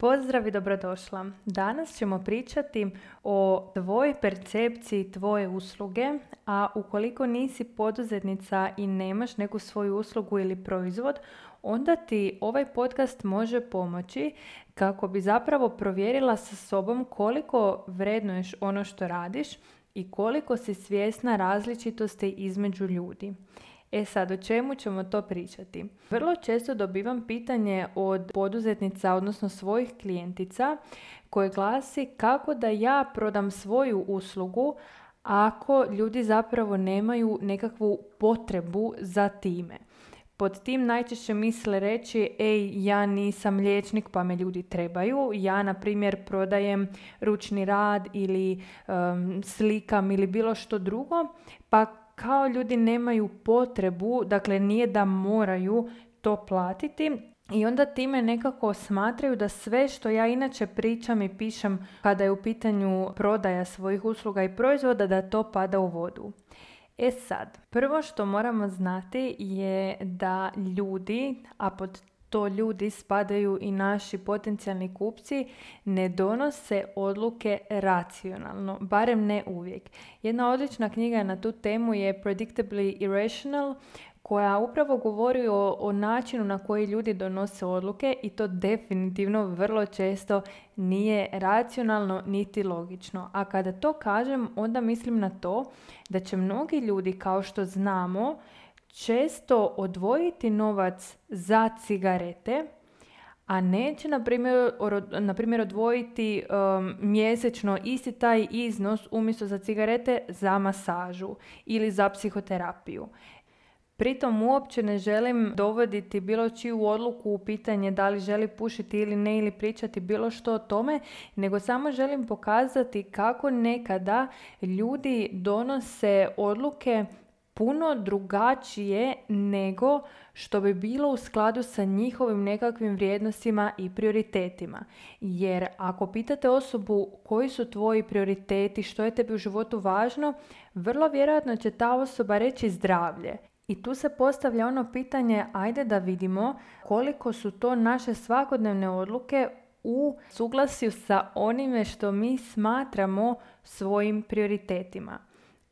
Pozdrav i dobrodošla. Danas ćemo pričati o tvojoj percepciji tvoje usluge, a ukoliko nisi poduzetnica i nemaš neku svoju uslugu ili proizvod, onda ti ovaj podcast može pomoći kako bi zapravo provjerila sa sobom koliko vrednuješ ono što radiš i koliko si svjesna različitosti između ljudi. E sad, o čemu ćemo to pričati? Vrlo često dobivam pitanje od poduzetnica, odnosno svojih klijentica, koje glasi kako da ja prodam svoju uslugu ako ljudi zapravo nemaju nekakvu potrebu za time. Pod tim najčešće misle reći, ej, ja nisam liječnik pa me ljudi trebaju. Ja, na primjer, prodajem ručni rad ili um, slikam ili bilo što drugo, pa kao ljudi nemaju potrebu, dakle nije da moraju to platiti i onda time nekako smatraju da sve što ja inače pričam i pišem kada je u pitanju prodaja svojih usluga i proizvoda da to pada u vodu. E sad, prvo što moramo znati je da ljudi, a pod to ljudi spadaju i naši potencijalni kupci ne donose odluke racionalno, barem ne uvijek. Jedna odlična knjiga na tu temu je Predictably Irrational koja upravo govori o, o načinu na koji ljudi donose odluke i to definitivno vrlo često nije racionalno niti logično. A kada to kažem, onda mislim na to da će mnogi ljudi, kao što znamo, često odvojiti novac za cigarete, a neće, na primjer, na primjer odvojiti um, mjesečno isti taj iznos umjesto za cigarete za masažu ili za psihoterapiju. Pritom uopće ne želim dovoditi bilo čiju odluku u pitanje da li želi pušiti ili ne ili pričati bilo što o tome, nego samo želim pokazati kako nekada ljudi donose odluke puno drugačije nego što bi bilo u skladu sa njihovim nekakvim vrijednostima i prioritetima. Jer ako pitate osobu koji su tvoji prioriteti, što je tebi u životu važno, vrlo vjerojatno će ta osoba reći zdravlje. I tu se postavlja ono pitanje, ajde da vidimo koliko su to naše svakodnevne odluke u suglasju sa onime što mi smatramo svojim prioritetima.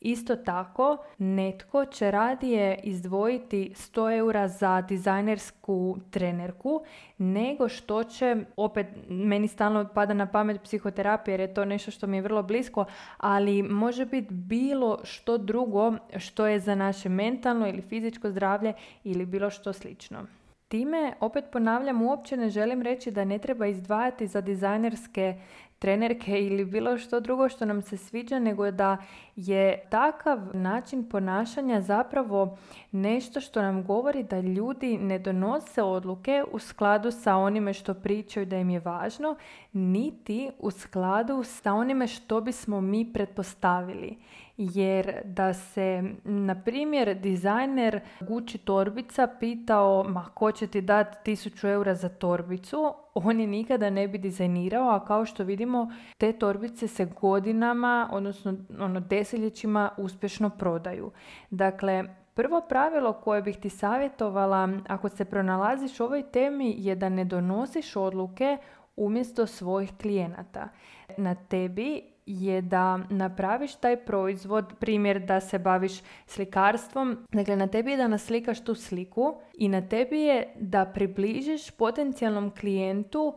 Isto tako, netko će radije izdvojiti 100 eura za dizajnersku trenerku, nego što će, opet meni stalno pada na pamet psihoterapija jer je to nešto što mi je vrlo blisko, ali može biti bilo što drugo što je za naše mentalno ili fizičko zdravlje ili bilo što slično. Time, opet ponavljam, uopće ne želim reći da ne treba izdvajati za dizajnerske trenerke ili bilo što drugo što nam se sviđa, nego da je takav način ponašanja zapravo nešto što nam govori da ljudi ne donose odluke u skladu sa onime što pričaju da im je važno, niti u skladu sa onime što bismo mi pretpostavili jer da se, na primjer, dizajner Gucci torbica pitao ma ko će ti dati 1000 eura za torbicu, on je nikada ne bi dizajnirao, a kao što vidimo, te torbice se godinama, odnosno ono, desetljećima uspješno prodaju. Dakle, Prvo pravilo koje bih ti savjetovala ako se pronalaziš u ovoj temi je da ne donosiš odluke umjesto svojih klijenata. Na tebi je da napraviš taj proizvod, primjer da se baviš slikarstvom, dakle na tebi je da naslikaš tu sliku i na tebi je da približiš potencijalnom klijentu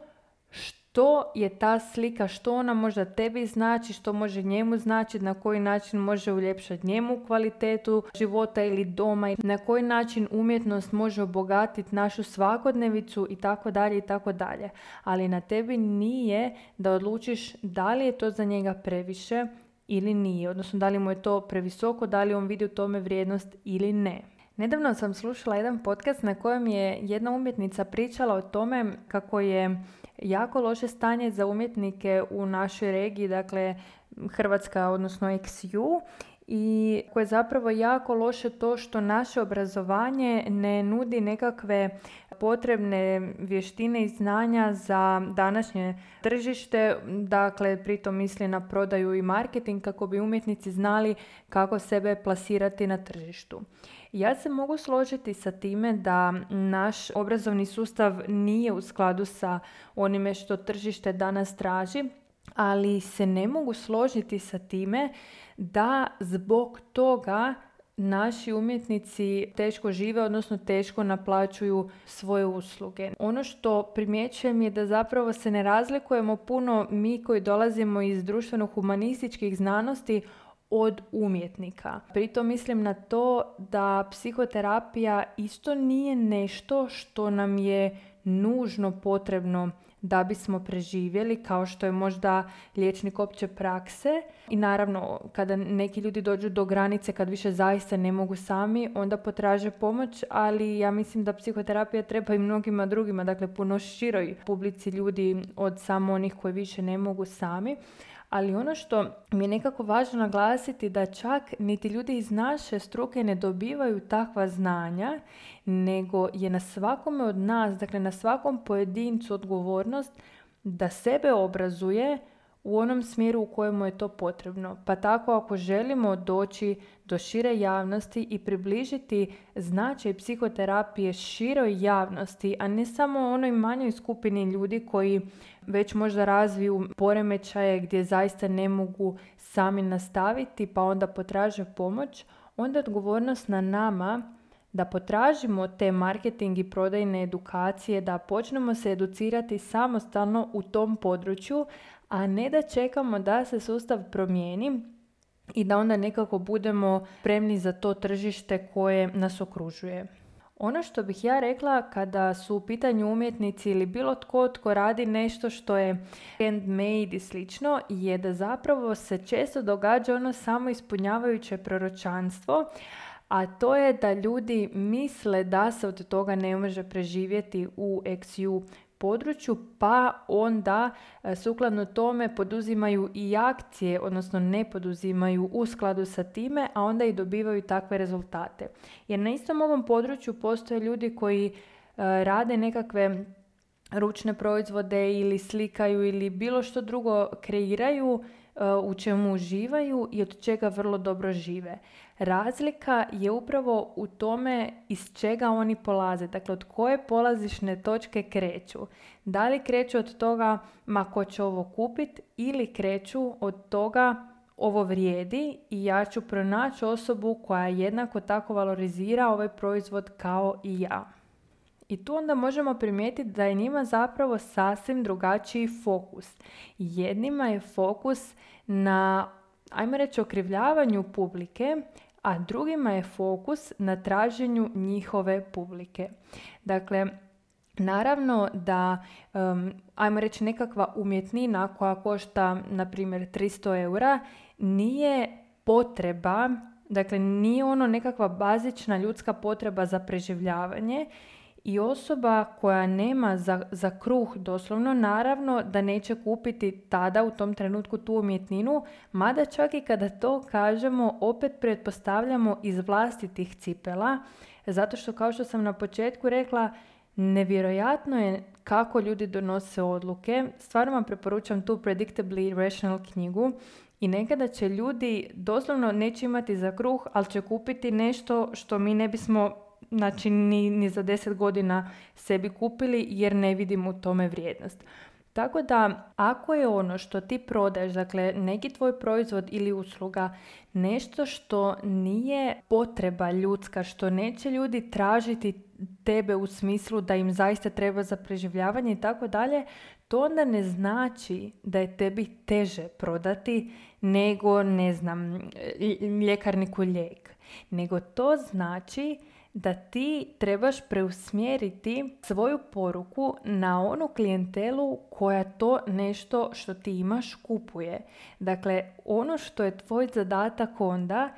što što je ta slika, što ona možda tebi znači, što može njemu znači, na koji način može uljepšati njemu kvalitetu života ili doma na koji način umjetnost može obogatiti našu svakodnevicu i tako dalje i tako dalje. Ali na tebi nije da odlučiš da li je to za njega previše ili nije, odnosno da li mu je to previsoko, da li on vidi u tome vrijednost ili ne. Nedavno sam slušala jedan podcast na kojem je jedna umjetnica pričala o tome kako je jako loše stanje za umjetnike u našoj regiji, dakle Hrvatska, odnosno XU, i koje je zapravo jako loše to što naše obrazovanje ne nudi nekakve potrebne vještine i znanja za današnje tržište, dakle pritom misli na prodaju i marketing kako bi umjetnici znali kako sebe plasirati na tržištu. Ja se mogu složiti sa time da naš obrazovni sustav nije u skladu sa onime što tržište danas traži, ali se ne mogu složiti sa time da zbog toga naši umjetnici teško žive, odnosno teško naplaćuju svoje usluge. Ono što primjećujem je da zapravo se ne razlikujemo puno mi koji dolazimo iz društveno-humanističkih znanosti od umjetnika. Pritom mislim na to da psihoterapija isto nije nešto što nam je nužno potrebno da bismo preživjeli kao što je možda liječnik opće prakse. I naravno kada neki ljudi dođu do granice kad više zaista ne mogu sami onda potraže pomoć ali ja mislim da psihoterapija treba i mnogima drugima dakle puno široj publici ljudi od samo onih koji više ne mogu sami. Ali ono što mi je nekako važno naglasiti da čak niti ljudi iz naše struke ne dobivaju takva znanja, nego je na svakome od nas, dakle na svakom pojedincu odgovornost da sebe obrazuje u onom smjeru u kojemu je to potrebno. Pa tako ako želimo doći do šire javnosti i približiti značaj psihoterapije široj javnosti, a ne samo onoj manjoj skupini ljudi koji već možda razviju poremećaje gdje zaista ne mogu sami nastaviti pa onda potraže pomoć, onda odgovornost na nama da potražimo te marketing i prodajne edukacije, da počnemo se educirati samostalno u tom području, a ne da čekamo da se sustav promijeni i da onda nekako budemo spremni za to tržište koje nas okružuje. Ono što bih ja rekla kada su u pitanju umjetnici ili bilo tko tko radi nešto što je handmade i slično je da zapravo se često događa ono samo ispunjavajuće proročanstvo, a to je da ljudi misle da se od toga ne može preživjeti u XU području, pa onda e, sukladno tome poduzimaju i akcije, odnosno ne poduzimaju u skladu sa time, a onda i dobivaju takve rezultate. Jer na istom ovom području postoje ljudi koji e, rade nekakve ručne proizvode ili slikaju ili bilo što drugo kreiraju u čemu uživaju i od čega vrlo dobro žive. Razlika je upravo u tome iz čega oni polaze, dakle od koje polazišne točke kreću. Da li kreću od toga ma ko će ovo kupiti ili kreću od toga ovo vrijedi i ja ću pronaći osobu koja jednako tako valorizira ovaj proizvod kao i ja. I tu onda možemo primijetiti da je njima zapravo sasvim drugačiji fokus. Jednima je fokus na ajmo reći, okrivljavanju publike, a drugima je fokus na traženju njihove publike. Dakle, Naravno da, um, ajmo reći, nekakva umjetnina koja košta, na primjer, 300 eura, nije potreba, dakle nije ono nekakva bazična ljudska potreba za preživljavanje i osoba koja nema za, za kruh doslovno naravno da neće kupiti tada u tom trenutku tu umjetninu, mada čak i kada to kažemo opet pretpostavljamo iz vlastitih cipela, zato što kao što sam na početku rekla, nevjerojatno je kako ljudi donose odluke. Stvarno vam preporučam tu Predictably Rational knjigu i nekada će ljudi doslovno neće imati za kruh, ali će kupiti nešto što mi ne bismo znači ni, ni za deset godina sebi kupili jer ne vidimo u tome vrijednost. Tako da ako je ono što ti prodaješ, dakle neki tvoj proizvod ili usluga, nešto što nije potreba ljudska, što neće ljudi tražiti tebe u smislu da im zaista treba za preživljavanje i tako dalje, to onda ne znači da je tebi teže prodati nego, ne znam, ljekarniku lijek. Nego to znači da ti trebaš preusmjeriti svoju poruku na onu klijentelu koja to nešto što ti imaš kupuje. Dakle, ono što je tvoj zadatak onda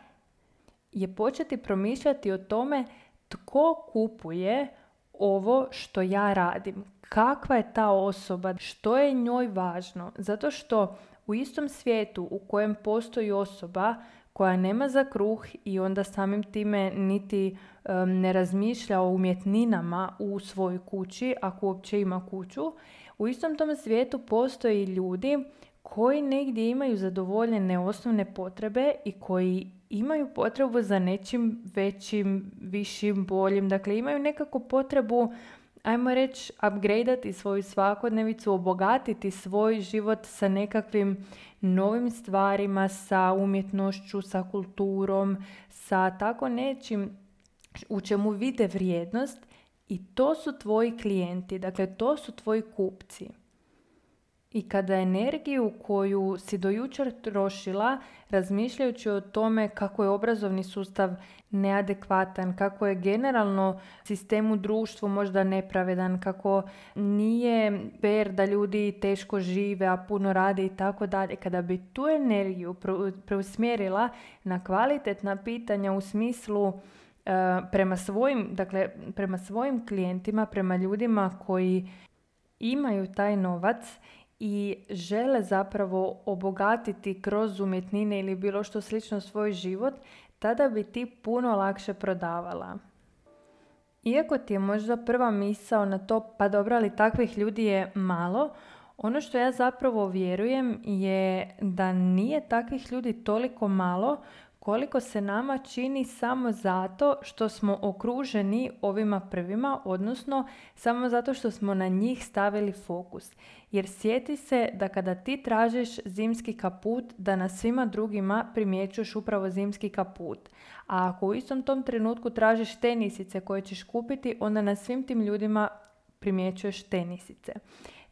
je početi promišljati o tome tko kupuje ovo što ja radim. Kakva je ta osoba, što je njoj važno. Zato što u istom svijetu u kojem postoji osoba koja nema za kruh i onda samim time niti ne razmišlja o umjetninama u svojoj kući, ako uopće ima kuću, u istom tom svijetu postoji ljudi koji negdje imaju zadovoljene osnovne potrebe i koji imaju potrebu za nečim većim, višim, boljim. Dakle, imaju nekako potrebu, ajmo reći, upgradeati svoju svakodnevicu, obogatiti svoj život sa nekakvim novim stvarima, sa umjetnošću, sa kulturom, sa tako nečim u čemu vide vrijednost i to su tvoji klijenti, dakle to su tvoji kupci. I kada energiju koju si do jučer trošila razmišljajući o tome kako je obrazovni sustav neadekvatan, kako je generalno sistem u društvu možda nepravedan, kako nije fair da ljudi teško žive, a puno rade i tako dalje. Kada bi tu energiju preusmjerila na kvalitetna pitanja u smislu e, prema svojim, dakle, prema svojim klijentima, prema ljudima koji imaju taj novac i žele zapravo obogatiti kroz umjetnine ili bilo što slično svoj život, tada bi ti puno lakše prodavala. Iako ti je možda prva misao na to, pa dobro, ali takvih ljudi je malo, ono što ja zapravo vjerujem je da nije takvih ljudi toliko malo koliko se nama čini samo zato što smo okruženi ovima prvima, odnosno samo zato što smo na njih stavili fokus. Jer sjeti se da kada ti tražiš zimski kaput, da na svima drugima primjećuješ upravo zimski kaput. A ako u istom tom trenutku tražiš tenisice koje ćeš kupiti, onda na svim tim ljudima primjećuješ tenisice.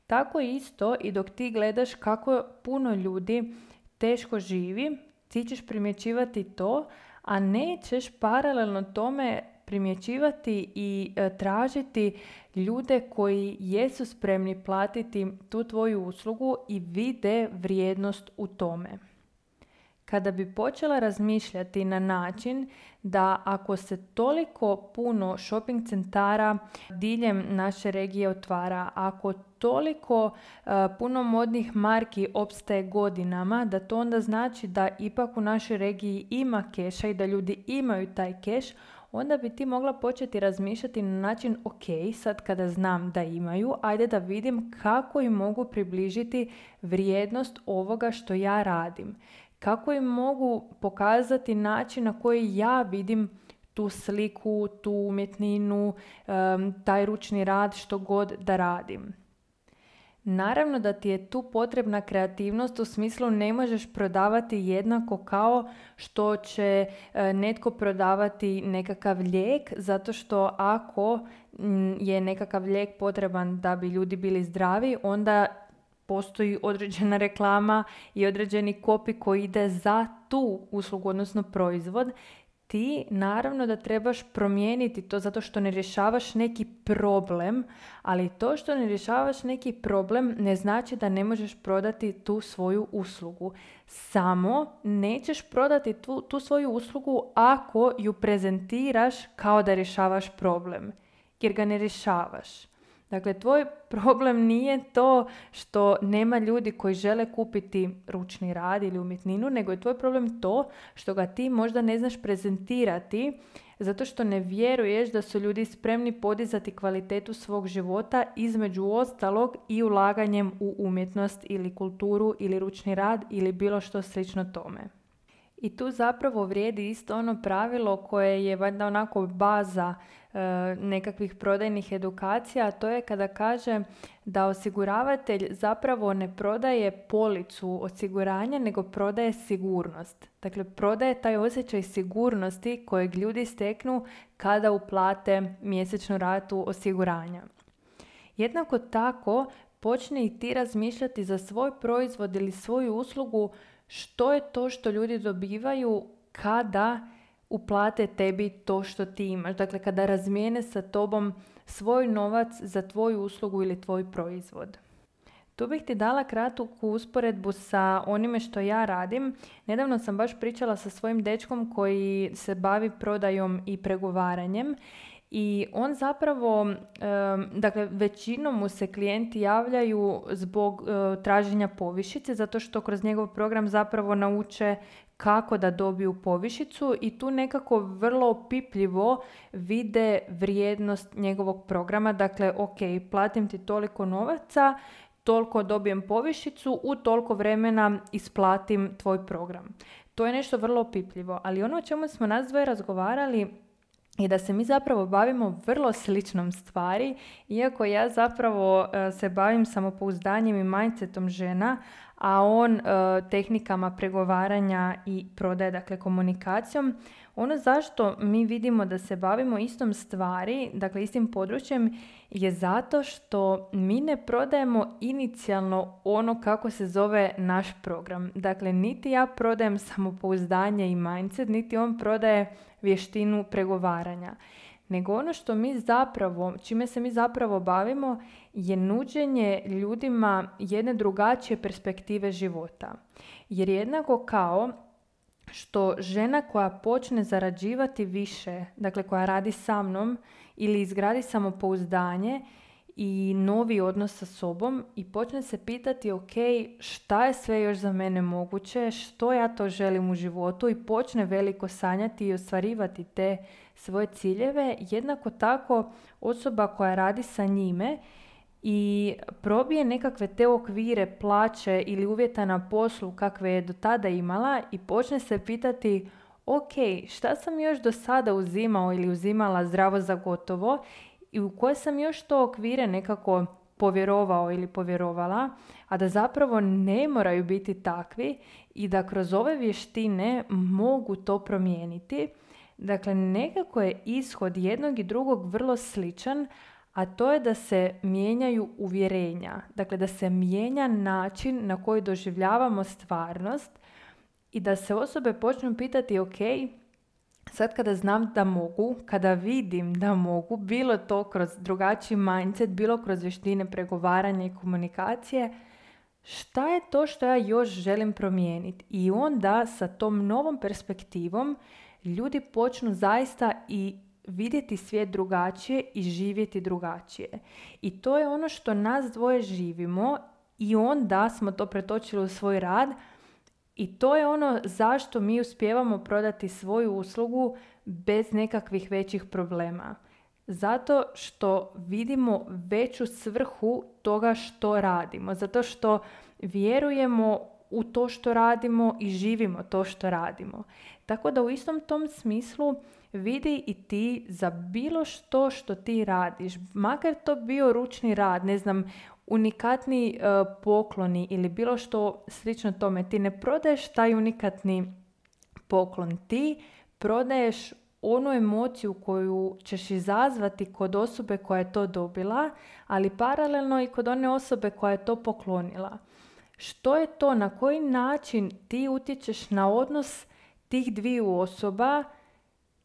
Tako isto i dok ti gledaš kako puno ljudi teško živi, ti ćeš primjećivati to, a nećeš paralelno tome primjećivati i e, tražiti ljude koji jesu spremni platiti tu tvoju uslugu i vide vrijednost u tome. Kada bi počela razmišljati na način da ako se toliko puno shopping centara diljem naše regije otvara, ako toliko uh, puno modnih marki opstaje godinama, da to onda znači da ipak u našoj regiji ima keša i da ljudi imaju taj keš, onda bi ti mogla početi razmišljati na način ok, sad kada znam da imaju, ajde da vidim kako im mogu približiti vrijednost ovoga što ja radim. Kako im mogu pokazati način na koji ja vidim tu sliku, tu umjetninu, taj ručni rad, što god da radim. Naravno da ti je tu potrebna kreativnost u smislu ne možeš prodavati jednako kao što će e, netko prodavati nekakav lijek zato što ako je nekakav lijek potreban da bi ljudi bili zdravi onda postoji određena reklama i određeni kopi koji ide za tu uslugu odnosno proizvod ti naravno da trebaš promijeniti to zato što ne rješavaš neki problem, ali to što ne rješavaš neki problem ne znači da ne možeš prodati tu svoju uslugu. Samo nećeš prodati tu, tu svoju uslugu ako ju prezentiraš kao da rješavaš problem, jer ga ne rješavaš. Dakle, tvoj problem nije to što nema ljudi koji žele kupiti ručni rad ili umjetninu, nego je tvoj problem to što ga ti možda ne znaš prezentirati zato što ne vjeruješ da su ljudi spremni podizati kvalitetu svog života između ostalog i ulaganjem u umjetnost ili kulturu ili ručni rad ili bilo što slično tome. I tu zapravo vrijedi isto ono pravilo koje je valjda onako baza nekakvih prodajnih edukacija, a to je kada kaže da osiguravatelj zapravo ne prodaje policu osiguranja, nego prodaje sigurnost. Dakle, prodaje taj osjećaj sigurnosti kojeg ljudi steknu kada uplate mjesečnu ratu osiguranja. Jednako tako, počne i ti razmišljati za svoj proizvod ili svoju uslugu što je to što ljudi dobivaju kada uplate tebi to što ti imaš. Dakle, kada razmijene sa tobom svoj novac za tvoju uslugu ili tvoj proizvod. Tu bih ti dala kratku usporedbu sa onime što ja radim. Nedavno sam baš pričala sa svojim dečkom koji se bavi prodajom i pregovaranjem i on zapravo, dakle većinom mu se klijenti javljaju zbog e, traženja povišice zato što kroz njegov program zapravo nauče kako da dobiju povišicu i tu nekako vrlo opipljivo vide vrijednost njegovog programa. Dakle, ok, platim ti toliko novaca, toliko dobijem povišicu, u toliko vremena isplatim tvoj program. To je nešto vrlo opipljivo, ali ono o čemu smo nas dvoje razgovarali i da se mi zapravo bavimo vrlo sličnom stvari, iako ja zapravo e, se bavim samopouzdanjem i mindsetom žena, a on e, tehnikama pregovaranja i prodaje, dakle komunikacijom. Ono zašto mi vidimo da se bavimo istom stvari, dakle istim područjem, je zato što mi ne prodajemo inicijalno ono kako se zove naš program. Dakle, niti ja prodajem samopouzdanje i mindset, niti on prodaje vještinu pregovaranja. Nego ono što mi zapravo, čime se mi zapravo bavimo je nuđenje ljudima jedne drugačije perspektive života. Jer jednako kao što žena koja počne zarađivati više, dakle koja radi sa mnom ili izgradi samopouzdanje i novi odnos sa sobom i počne se pitati ok, šta je sve još za mene moguće, što ja to želim u životu i počne veliko sanjati i ostvarivati te svoje ciljeve, jednako tako osoba koja radi sa njime i probije nekakve te okvire plaće ili uvjeta na poslu kakve je do tada imala i počne se pitati ok, šta sam još do sada uzimao ili uzimala zdravo za gotovo i u koje sam još to okvire nekako povjerovao ili povjerovala, a da zapravo ne moraju biti takvi i da kroz ove vještine mogu to promijeniti. Dakle, nekako je ishod jednog i drugog vrlo sličan, a to je da se mijenjaju uvjerenja. Dakle, da se mijenja način na koji doživljavamo stvarnost i da se osobe počnu pitati, ok, sad kada znam da mogu, kada vidim da mogu, bilo to kroz drugačiji mindset, bilo kroz vještine pregovaranja i komunikacije, šta je to što ja još želim promijeniti? I onda sa tom novom perspektivom ljudi počnu zaista i vidjeti svijet drugačije i živjeti drugačije. I to je ono što nas dvoje živimo i onda smo to pretočili u svoj rad i to je ono zašto mi uspijevamo prodati svoju uslugu bez nekakvih većih problema. Zato što vidimo veću svrhu toga što radimo. Zato što vjerujemo u to što radimo i živimo to što radimo. Tako da u istom tom smislu vidi i ti za bilo što što ti radiš, makar to bio ručni rad, ne znam, unikatni uh, pokloni ili bilo što slično tome, ti ne prodaješ taj unikatni poklon, ti prodaješ onu emociju koju ćeš izazvati kod osobe koja je to dobila, ali paralelno i kod one osobe koja je to poklonila. Što je to, na koji način ti utječeš na odnos tih dviju osoba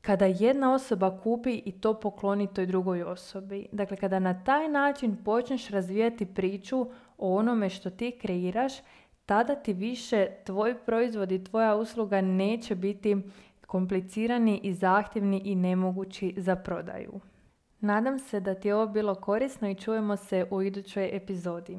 kada jedna osoba kupi i to pokloni toj drugoj osobi. Dakle, kada na taj način počneš razvijati priču o onome što ti kreiraš, tada ti više tvoj proizvod i tvoja usluga neće biti komplicirani i zahtjevni i nemogući za prodaju. Nadam se da ti je ovo bilo korisno i čujemo se u idućoj epizodi.